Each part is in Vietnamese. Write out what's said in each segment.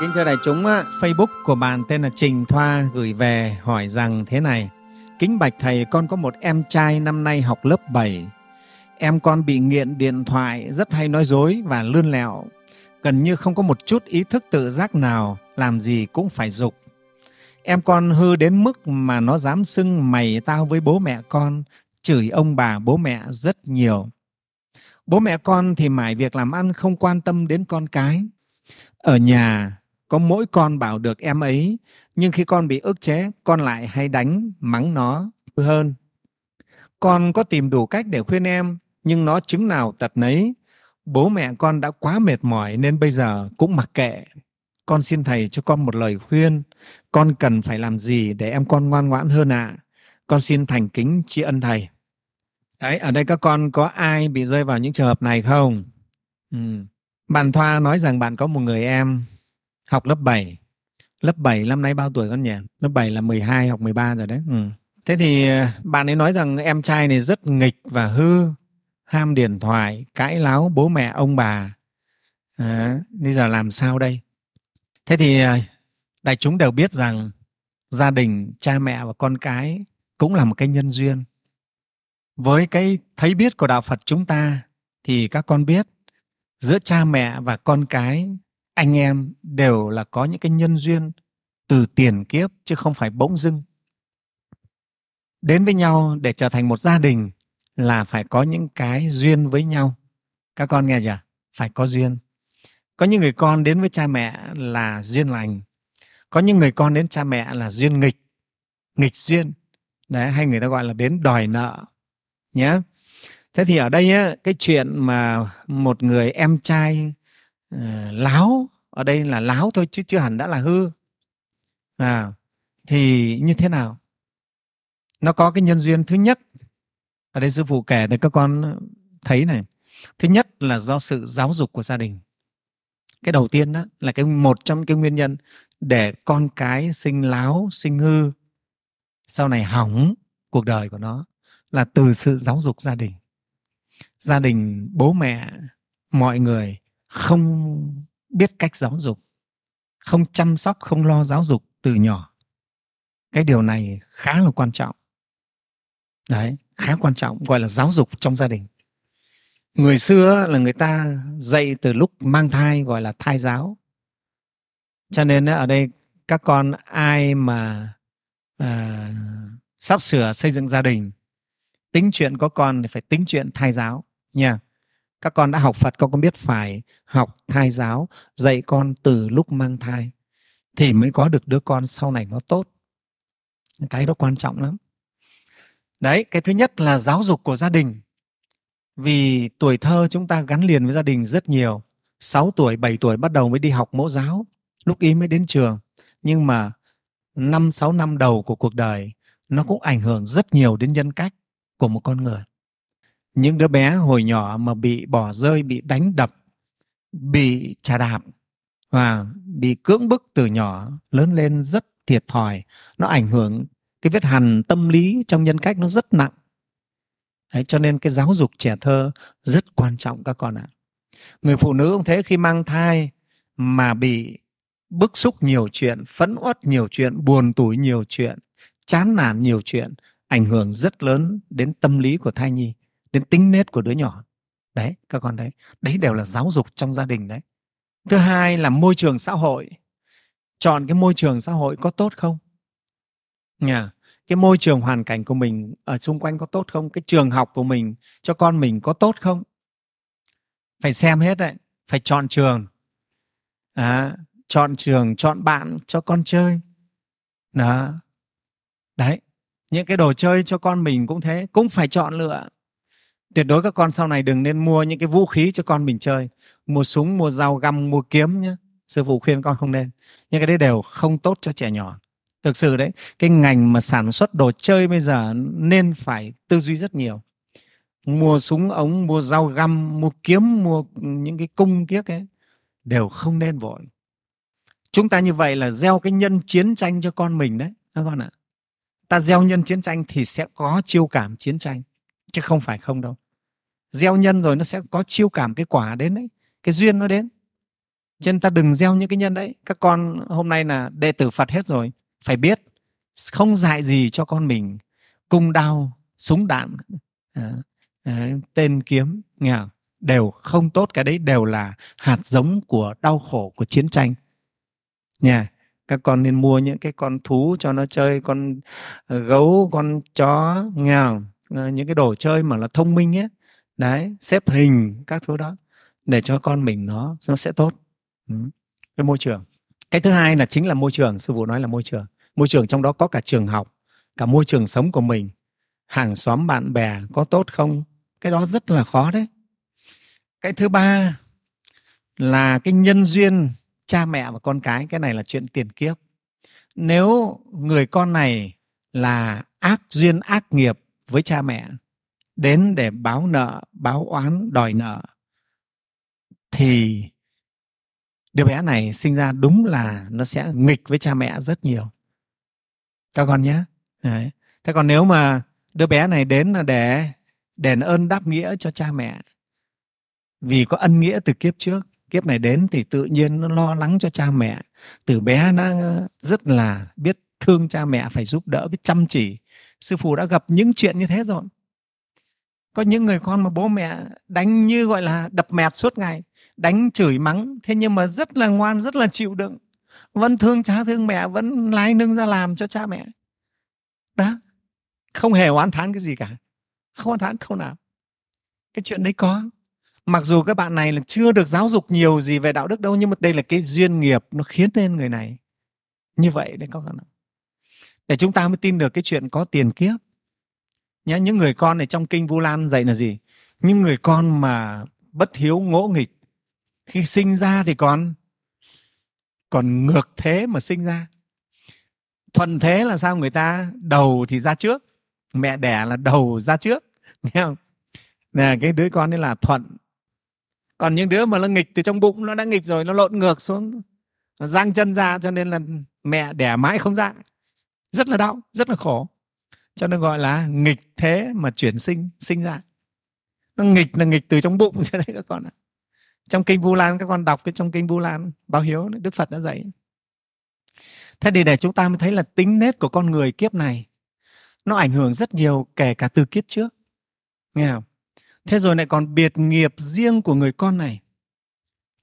Kính thưa đại chúng, Facebook của bạn tên là Trình Thoa gửi về hỏi rằng thế này. Kính bạch thầy, con có một em trai năm nay học lớp 7. Em con bị nghiện điện thoại, rất hay nói dối và lươn lẹo. Gần như không có một chút ý thức tự giác nào, làm gì cũng phải dục. Em con hư đến mức mà nó dám xưng mày tao với bố mẹ con, chửi ông bà bố mẹ rất nhiều. Bố mẹ con thì mải việc làm ăn không quan tâm đến con cái. Ở nhà có mỗi con bảo được em ấy, nhưng khi con bị ức chế, con lại hay đánh, mắng nó hơn. Con có tìm đủ cách để khuyên em, nhưng nó chứng nào tật nấy. Bố mẹ con đã quá mệt mỏi nên bây giờ cũng mặc kệ. Con xin thầy cho con một lời khuyên. Con cần phải làm gì để em con ngoan ngoãn hơn ạ? À? Con xin thành kính tri ân thầy. Đấy, ở đây các con có ai bị rơi vào những trường hợp này không? Ừ. Bạn Thoa nói rằng bạn có một người em học lớp 7. Lớp 7 năm nay bao tuổi con nhỉ? Lớp 7 là 12 học 13 rồi đấy. Ừ. Thế thì ờ, bạn ấy nói rằng em trai này rất nghịch và hư, ham điện thoại, cãi láo bố mẹ ông bà. À, bây giờ làm sao đây? Thế thì ờ, đại chúng đều biết rằng gia đình, cha mẹ và con cái cũng là một cái nhân duyên. Với cái thấy biết của đạo Phật chúng ta thì các con biết giữa cha mẹ và con cái anh em đều là có những cái nhân duyên từ tiền kiếp chứ không phải bỗng dưng. Đến với nhau để trở thành một gia đình là phải có những cái duyên với nhau. Các con nghe chưa? Phải có duyên. Có những người con đến với cha mẹ là duyên lành. Có những người con đến cha mẹ là duyên nghịch. Nghịch duyên. Đấy hay người ta gọi là đến đòi nợ. Nhé thế thì ở đây á, cái chuyện mà một người em trai Ờ, láo. Ở đây là láo thôi chứ chưa hẳn đã là hư. À, thì như thế nào? Nó có cái nhân duyên thứ nhất. Ở đây sư phụ kể để các con thấy này. Thứ nhất là do sự giáo dục của gia đình. Cái đầu tiên đó là cái một trong cái nguyên nhân để con cái sinh láo sinh hư sau này hỏng cuộc đời của nó là từ sự giáo dục gia đình. Gia đình bố mẹ mọi người không biết cách giáo dục không chăm sóc không lo giáo dục từ nhỏ. Cái điều này khá là quan trọng. Đấy khá quan trọng gọi là giáo dục trong gia đình. Người xưa là người ta dạy từ lúc mang thai gọi là thai giáo. Cho nên ở đây các con ai mà à, sắp sửa xây dựng gia đình tính chuyện có con thì phải tính chuyện thai giáo nha các con đã học phật các con biết phải học thai giáo dạy con từ lúc mang thai thì mới có được đứa con sau này nó tốt. Cái đó quan trọng lắm. Đấy cái thứ nhất là giáo dục của gia đình. Vì tuổi thơ chúng ta gắn liền với gia đình rất nhiều. 6 tuổi, 7 tuổi bắt đầu mới đi học mẫu giáo lúc ý mới đến trường. Nhưng mà năm sáu năm đầu của cuộc đời nó cũng ảnh hưởng rất nhiều đến nhân cách của một con người những đứa bé hồi nhỏ mà bị bỏ rơi bị đánh đập bị trà đạp và bị cưỡng bức từ nhỏ lớn lên rất thiệt thòi nó ảnh hưởng cái vết hằn tâm lý trong nhân cách nó rất nặng. Đấy, cho nên cái giáo dục trẻ thơ rất quan trọng các con ạ. Người phụ nữ cũng thế khi mang thai mà bị bức xúc nhiều chuyện phẫn uất nhiều chuyện buồn tủi nhiều chuyện chán nản nhiều chuyện ảnh hưởng rất lớn đến tâm lý của thai nhi đến tính nết của đứa nhỏ. Đấy các con đấy đấy đều là giáo dục trong gia đình đấy. Thứ hai là môi trường xã hội. Chọn cái môi trường xã hội có tốt không? Nhà cái môi trường hoàn cảnh của mình ở xung quanh có tốt không? Cái trường học của mình cho con mình có tốt không? Phải xem hết đấy phải chọn trường. À, chọn trường chọn bạn cho con chơi. Đó. Đấy những cái đồ chơi cho con mình cũng thế cũng phải chọn lựa tuyệt đối các con sau này đừng nên mua những cái vũ khí cho con mình chơi. Mua súng, mua dao găm, mua kiếm nhé sư phụ khuyên con không nên. Những cái đấy đều không tốt cho trẻ nhỏ. Thực sự đấy, cái ngành mà sản xuất đồ chơi bây giờ nên phải tư duy rất nhiều. Mua súng ống, mua dao găm, mua kiếm, mua những cái cung kiếc ấy, đều không nên vội. Chúng ta như vậy là gieo cái nhân chiến tranh cho con mình đấy, các con ạ. Ta gieo nhân chiến tranh thì sẽ có chiêu cảm chiến tranh chứ không phải không đâu. Gieo nhân rồi nó sẽ có chiêu cảm cái quả đến đấy cái duyên nó đến. Cho nên ta đừng gieo những cái nhân đấy. Các con hôm nay là đệ tử phật hết rồi phải biết không dạy gì cho con mình. Cung đao súng đạn à, à, tên kiếm nghe không? đều không tốt. Cái đấy đều là hạt giống của đau khổ của chiến tranh. Nha các con nên mua những cái con thú cho nó chơi con ờ, gấu con chó nghe không? Ờ, những cái đồ chơi mà là thông minh ấy, đấy, xếp hình các thứ đó, để cho con mình nó nó sẽ tốt. Ừ. cái môi trường. Cái thứ hai là chính là môi trường, sư phụ nói là môi trường. Môi trường trong đó có cả trường học, cả môi trường sống của mình. Hàng xóm bạn bè có tốt không? Cái đó rất là khó đấy. Cái thứ ba là cái nhân duyên cha mẹ và con cái cái này là chuyện tiền kiếp. Nếu người con này là ác duyên, ác nghiệp với cha mẹ, đến để báo nợ, báo oán, đòi nợ, thì đứa bé này sinh ra đúng là nó sẽ nghịch với cha mẹ rất nhiều. Các con nhé. Đấy. thế còn nếu mà đứa bé này đến là để đền ơn đáp nghĩa cho cha mẹ, vì có ân nghĩa từ kiếp trước, kiếp này đến thì tự nhiên nó lo lắng cho cha mẹ. Từ bé nó rất là biết thương cha mẹ, phải giúp đỡ, biết chăm chỉ sư phụ đã gặp những chuyện như thế rồi. Có những người con mà bố mẹ đánh như gọi là đập mẹt suốt ngày, đánh chửi mắng, thế nhưng mà rất là ngoan, rất là chịu đựng. Vẫn thương cha, thương mẹ, vẫn lái nâng ra làm cho cha mẹ. Đó, không hề oán thán cái gì cả. Không oán thán không nào. Cái chuyện đấy có. Mặc dù các bạn này là chưa được giáo dục nhiều gì về đạo đức đâu, nhưng mà đây là cái duyên nghiệp nó khiến nên người này. Như vậy đấy các bạn để chúng ta mới tin được cái chuyện có tiền kiếp. Nhé những người con này trong kinh vu lan dạy là gì? Những người con mà bất hiếu ngỗ nghịch, khi sinh ra thì còn còn ngược thế mà sinh ra. Thuận thế là sao người ta? Đầu thì ra trước, mẹ đẻ là đầu ra trước, nghe không? Nè, cái đứa con ấy là thuận. Còn những đứa mà nó nghịch từ trong bụng, nó đã nghịch rồi, nó lộn ngược xuống, nó giang chân ra cho nên là mẹ đẻ mãi không ra rất là đau, rất là khổ. Cho nên gọi là nghịch thế mà chuyển sinh sinh ra. Nó nghịch là nghịch từ trong bụng cho đấy các con ạ. Trong kinh vu lan, các con đọc cái trong kinh vu lan, báo hiếu, đức phật đã dạy. Thế thì để chúng ta mới thấy là tính nết của con người kiếp này, nó ảnh hưởng rất nhiều kể cả từ kiếp trước. Nghe không? Thế rồi lại còn biệt nghiệp riêng của người con này.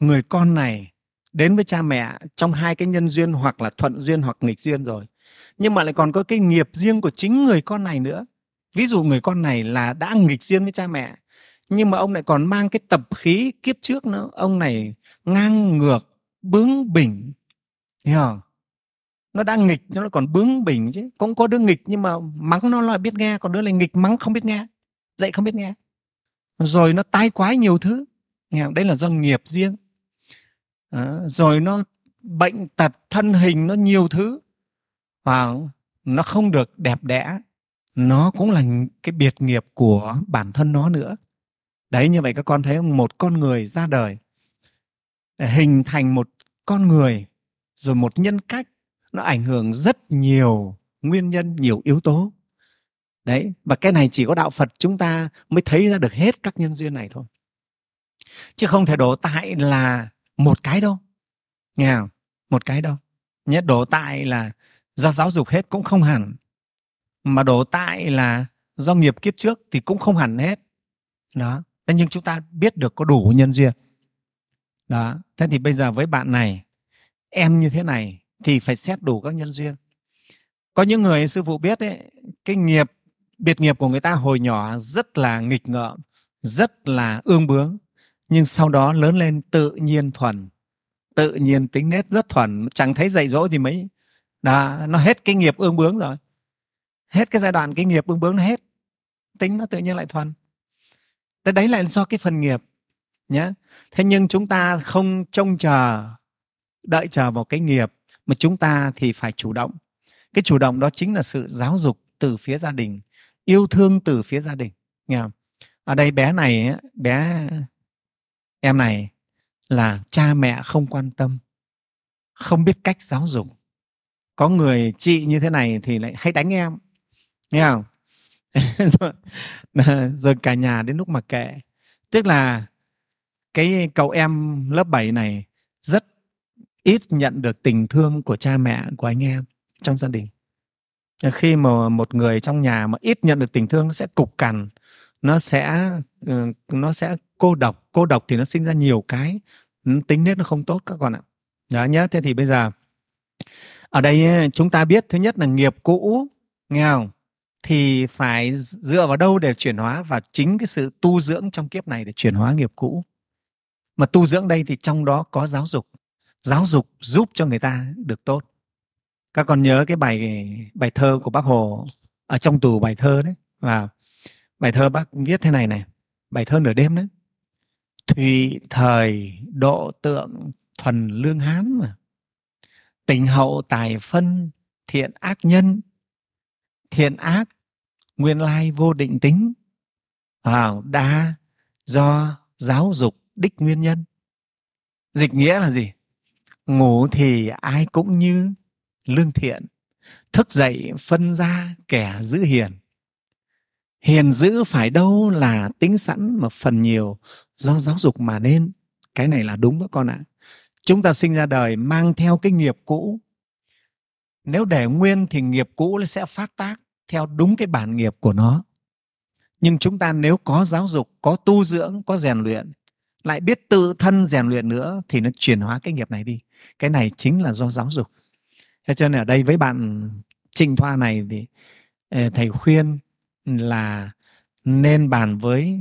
Người con này đến với cha mẹ trong hai cái nhân duyên hoặc là thuận duyên hoặc nghịch duyên rồi nhưng mà lại còn có cái nghiệp riêng của chính người con này nữa. Ví dụ người con này là đã nghịch duyên với cha mẹ nhưng mà ông lại còn mang cái tập khí kiếp trước nữa. Ông này ngang ngược bướng bỉnh. Hiểu không? nó đã nghịch nó lại còn bướng bỉnh chứ. Cũng có đứa nghịch nhưng mà mắng nó là biết nghe còn đứa lại nghịch mắng không biết nghe dạy không biết nghe. Rồi nó tai quái nhiều thứ. Nghe không? đấy là do nghiệp riêng. À, rồi nó bệnh tật thân hình nó nhiều thứ và nó không được đẹp đẽ. Nó cũng là cái biệt nghiệp của bản thân nó nữa. Đấy, như vậy các con thấy một con người ra đời, để hình thành một con người, rồi một nhân cách, nó ảnh hưởng rất nhiều nguyên nhân, nhiều yếu tố. Đấy, và cái này chỉ có đạo phật chúng ta mới thấy ra được hết các nhân duyên này thôi. Chứ không thể đổ tại là một cái đâu. Nghe không? Một cái đâu. Nhé, đổ tại là do giáo dục hết cũng không hẳn mà đổ tại là do nghiệp kiếp trước thì cũng không hẳn hết. Đó thế nhưng chúng ta biết được có đủ nhân duyên. Đó thế thì bây giờ với bạn này em như thế này thì phải xét đủ các nhân duyên. Có những người sư phụ biết ấy, cái nghiệp biệt nghiệp của người ta hồi nhỏ rất là nghịch ngợm rất là ương bướng nhưng sau đó lớn lên tự nhiên thuần tự nhiên tính nết rất thuần chẳng thấy dạy dỗ gì mấy đó, nó hết cái nghiệp ương bướng rồi. Hết cái giai đoạn cái nghiệp ương bướng nó hết. Tính nó tự nhiên lại thuần. Thế đấy là do cái phần nghiệp nhé thế nhưng chúng ta không trông chờ đợi chờ vào cái nghiệp mà chúng ta thì phải chủ động. Cái chủ động đó chính là sự giáo dục từ phía gia đình yêu thương từ phía gia đình nghe không? ở đây bé này bé em này là cha mẹ không quan tâm không biết cách giáo dục có người chị như thế này thì lại hay đánh em. Nghe không? Rồi, rồi cả nhà đến lúc mà kệ. Tức là cái cậu em lớp 7 này rất ít nhận được tình thương của cha mẹ của anh em trong gia đình. Khi mà một người trong nhà mà ít nhận được tình thương nó sẽ cục cằn nó sẽ ừ, nó sẽ cô độc. Cô độc thì nó sinh ra nhiều cái tính nết nó không tốt các con ạ. Đó nhớ thế thì bây giờ ở đây chúng ta biết thứ nhất là nghiệp cũ, nghe không? Thì phải dựa vào đâu để chuyển hóa? Và chính cái sự tu dưỡng trong kiếp này để chuyển hóa nghiệp cũ. Mà tu dưỡng đây thì trong đó có giáo dục. Giáo dục giúp cho người ta được tốt. Các con nhớ cái bài bài thơ của bác hồ, ở trong tù bài thơ đấy. Và bài thơ bác viết thế này này, bài thơ nửa đêm đấy. Thùy thời độ tượng thuần lương hán mà tình hậu tài phân, thiện ác nhân. Thiện ác, nguyên lai vô định tính. Vào đa, do giáo dục đích nguyên nhân. Dịch nghĩa là gì? Ngủ thì ai cũng như lương thiện, thức dậy phân ra kẻ giữ hiền. Hiền giữ phải đâu là tính sẵn mà phần nhiều do giáo dục mà nên. Cái này là đúng đó con ạ chúng ta sinh ra đời mang theo cái nghiệp cũ. Nếu để nguyên thì nghiệp cũ nó sẽ phát tác theo đúng cái bản nghiệp của nó. Nhưng chúng ta nếu có giáo dục, có tu dưỡng, có rèn luyện, lại biết tự thân rèn luyện nữa thì nó chuyển hóa cái nghiệp này đi. Cái này chính là do giáo dục. Thế cho nên ở đây với bạn trịnh thoa này thì ờ, thầy khuyên là nên bàn với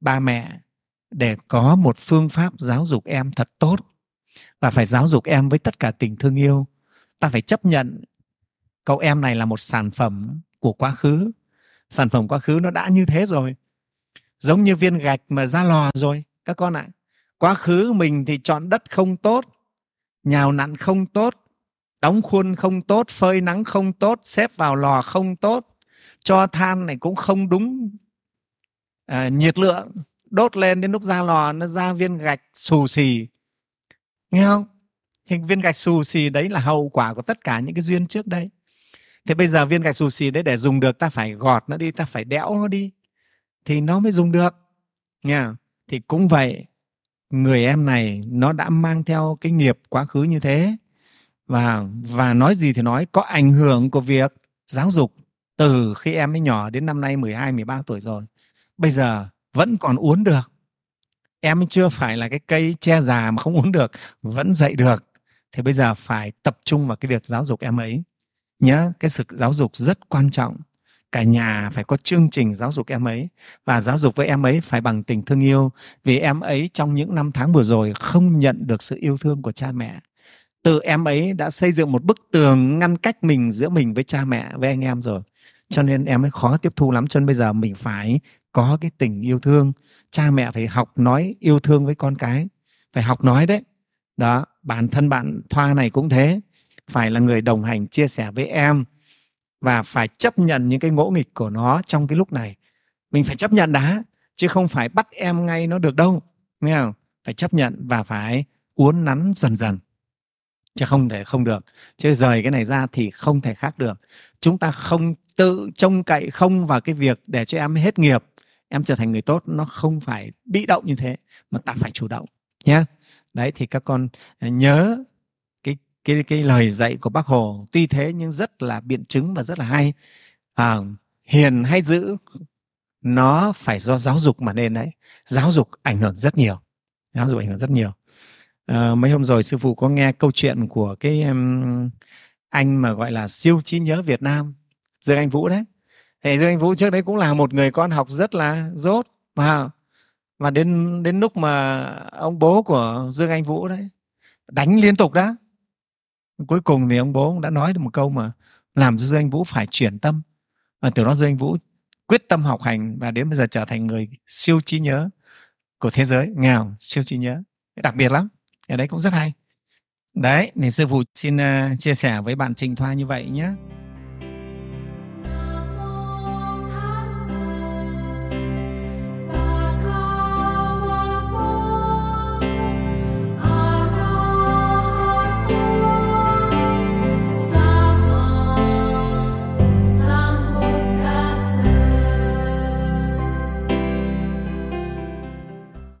ba mẹ để có một phương pháp giáo dục em thật tốt và phải giáo dục em với tất cả tình thương yêu. Ta phải chấp nhận cậu em này là một sản phẩm của quá khứ. Sản phẩm quá khứ nó đã như thế rồi. Giống như viên gạch mà ra lò rồi các con ạ. Quá khứ mình thì chọn đất không tốt nhào nặn không tốt đóng khuôn không tốt phơi nắng không tốt xếp vào lò không tốt cho than này cũng không đúng. À, nhiệt lượng đốt lên đến lúc ra lò nó ra viên gạch xù xì nghe không? Hình viên gạch xù xì đấy là hậu quả của tất cả những cái duyên trước đây. Thế bây giờ viên gạch xù xì đấy để dùng được, ta phải gọt nó đi, ta phải đẽo nó đi, thì nó mới dùng được. Nha thì cũng vậy, người em này nó đã mang theo cái nghiệp quá khứ như thế. Và và nói gì thì nói, có ảnh hưởng của việc giáo dục từ khi em ấy nhỏ đến năm nay 12 13 tuổi rồi. Bây giờ vẫn còn uốn được. Em ấy chưa phải là cái cây che già mà không uống được, vẫn dạy được. Thì bây giờ phải tập trung vào cái việc giáo dục em ấy. Nhớ cái sự giáo dục rất quan trọng. Cả nhà phải có chương trình giáo dục em ấy và giáo dục với em ấy phải bằng tình thương yêu vì em ấy trong những năm tháng vừa rồi không nhận được sự yêu thương của cha mẹ tự em ấy đã xây dựng một bức tường ngăn cách mình giữa mình với cha mẹ với anh em rồi cho nên em ấy khó tiếp thu lắm cho nên bây giờ mình phải có cái tình yêu thương. Cha mẹ phải học nói yêu thương với con cái. Phải học nói đấy. Đó, bản thân bạn thoa này cũng thế. Phải là người đồng hành chia sẻ với em và phải chấp nhận những cái ngỗ nghịch của nó trong cái lúc này. Mình phải chấp nhận đã, chứ không phải bắt em ngay nó được đâu. Nghe không? Phải chấp nhận và phải uốn nắn dần dần. Chứ không thể không được. Chứ rời cái này ra thì không thể khác được. Chúng ta không tự trông cậy không vào cái việc để cho em hết nghiệp em trở thành người tốt nó không phải bị động như thế mà ta phải chủ động. Nhé đấy thì các con à, nhớ cái cái cái lời dạy của bác hồ tuy thế nhưng rất là biện chứng và rất là hay. À, hiền hay dữ nó phải do giáo dục mà nên đấy. Giáo dục ảnh hưởng rất nhiều. Giáo dục ảnh hưởng rất nhiều. À, mấy hôm rồi sư phụ có nghe câu chuyện của cái um, anh mà gọi là siêu trí nhớ Việt Nam Dương Anh Vũ đấy thì Dương Anh Vũ trước đấy cũng là một người con học rất là dốt và và đến đến lúc mà ông bố của Dương Anh Vũ đấy đánh liên tục đó cuối cùng thì ông bố cũng đã nói được một câu mà làm cho Dương Anh Vũ phải chuyển tâm. Và từ đó Dương Anh Vũ quyết tâm học hành và đến bây giờ trở thành người siêu trí nhớ của thế giới nghèo siêu trí nhớ. Đặc biệt lắm cái đấy cũng rất hay. Đấy thì sư phụ xin uh, chia sẻ với bạn Trình Thoa như vậy nhé.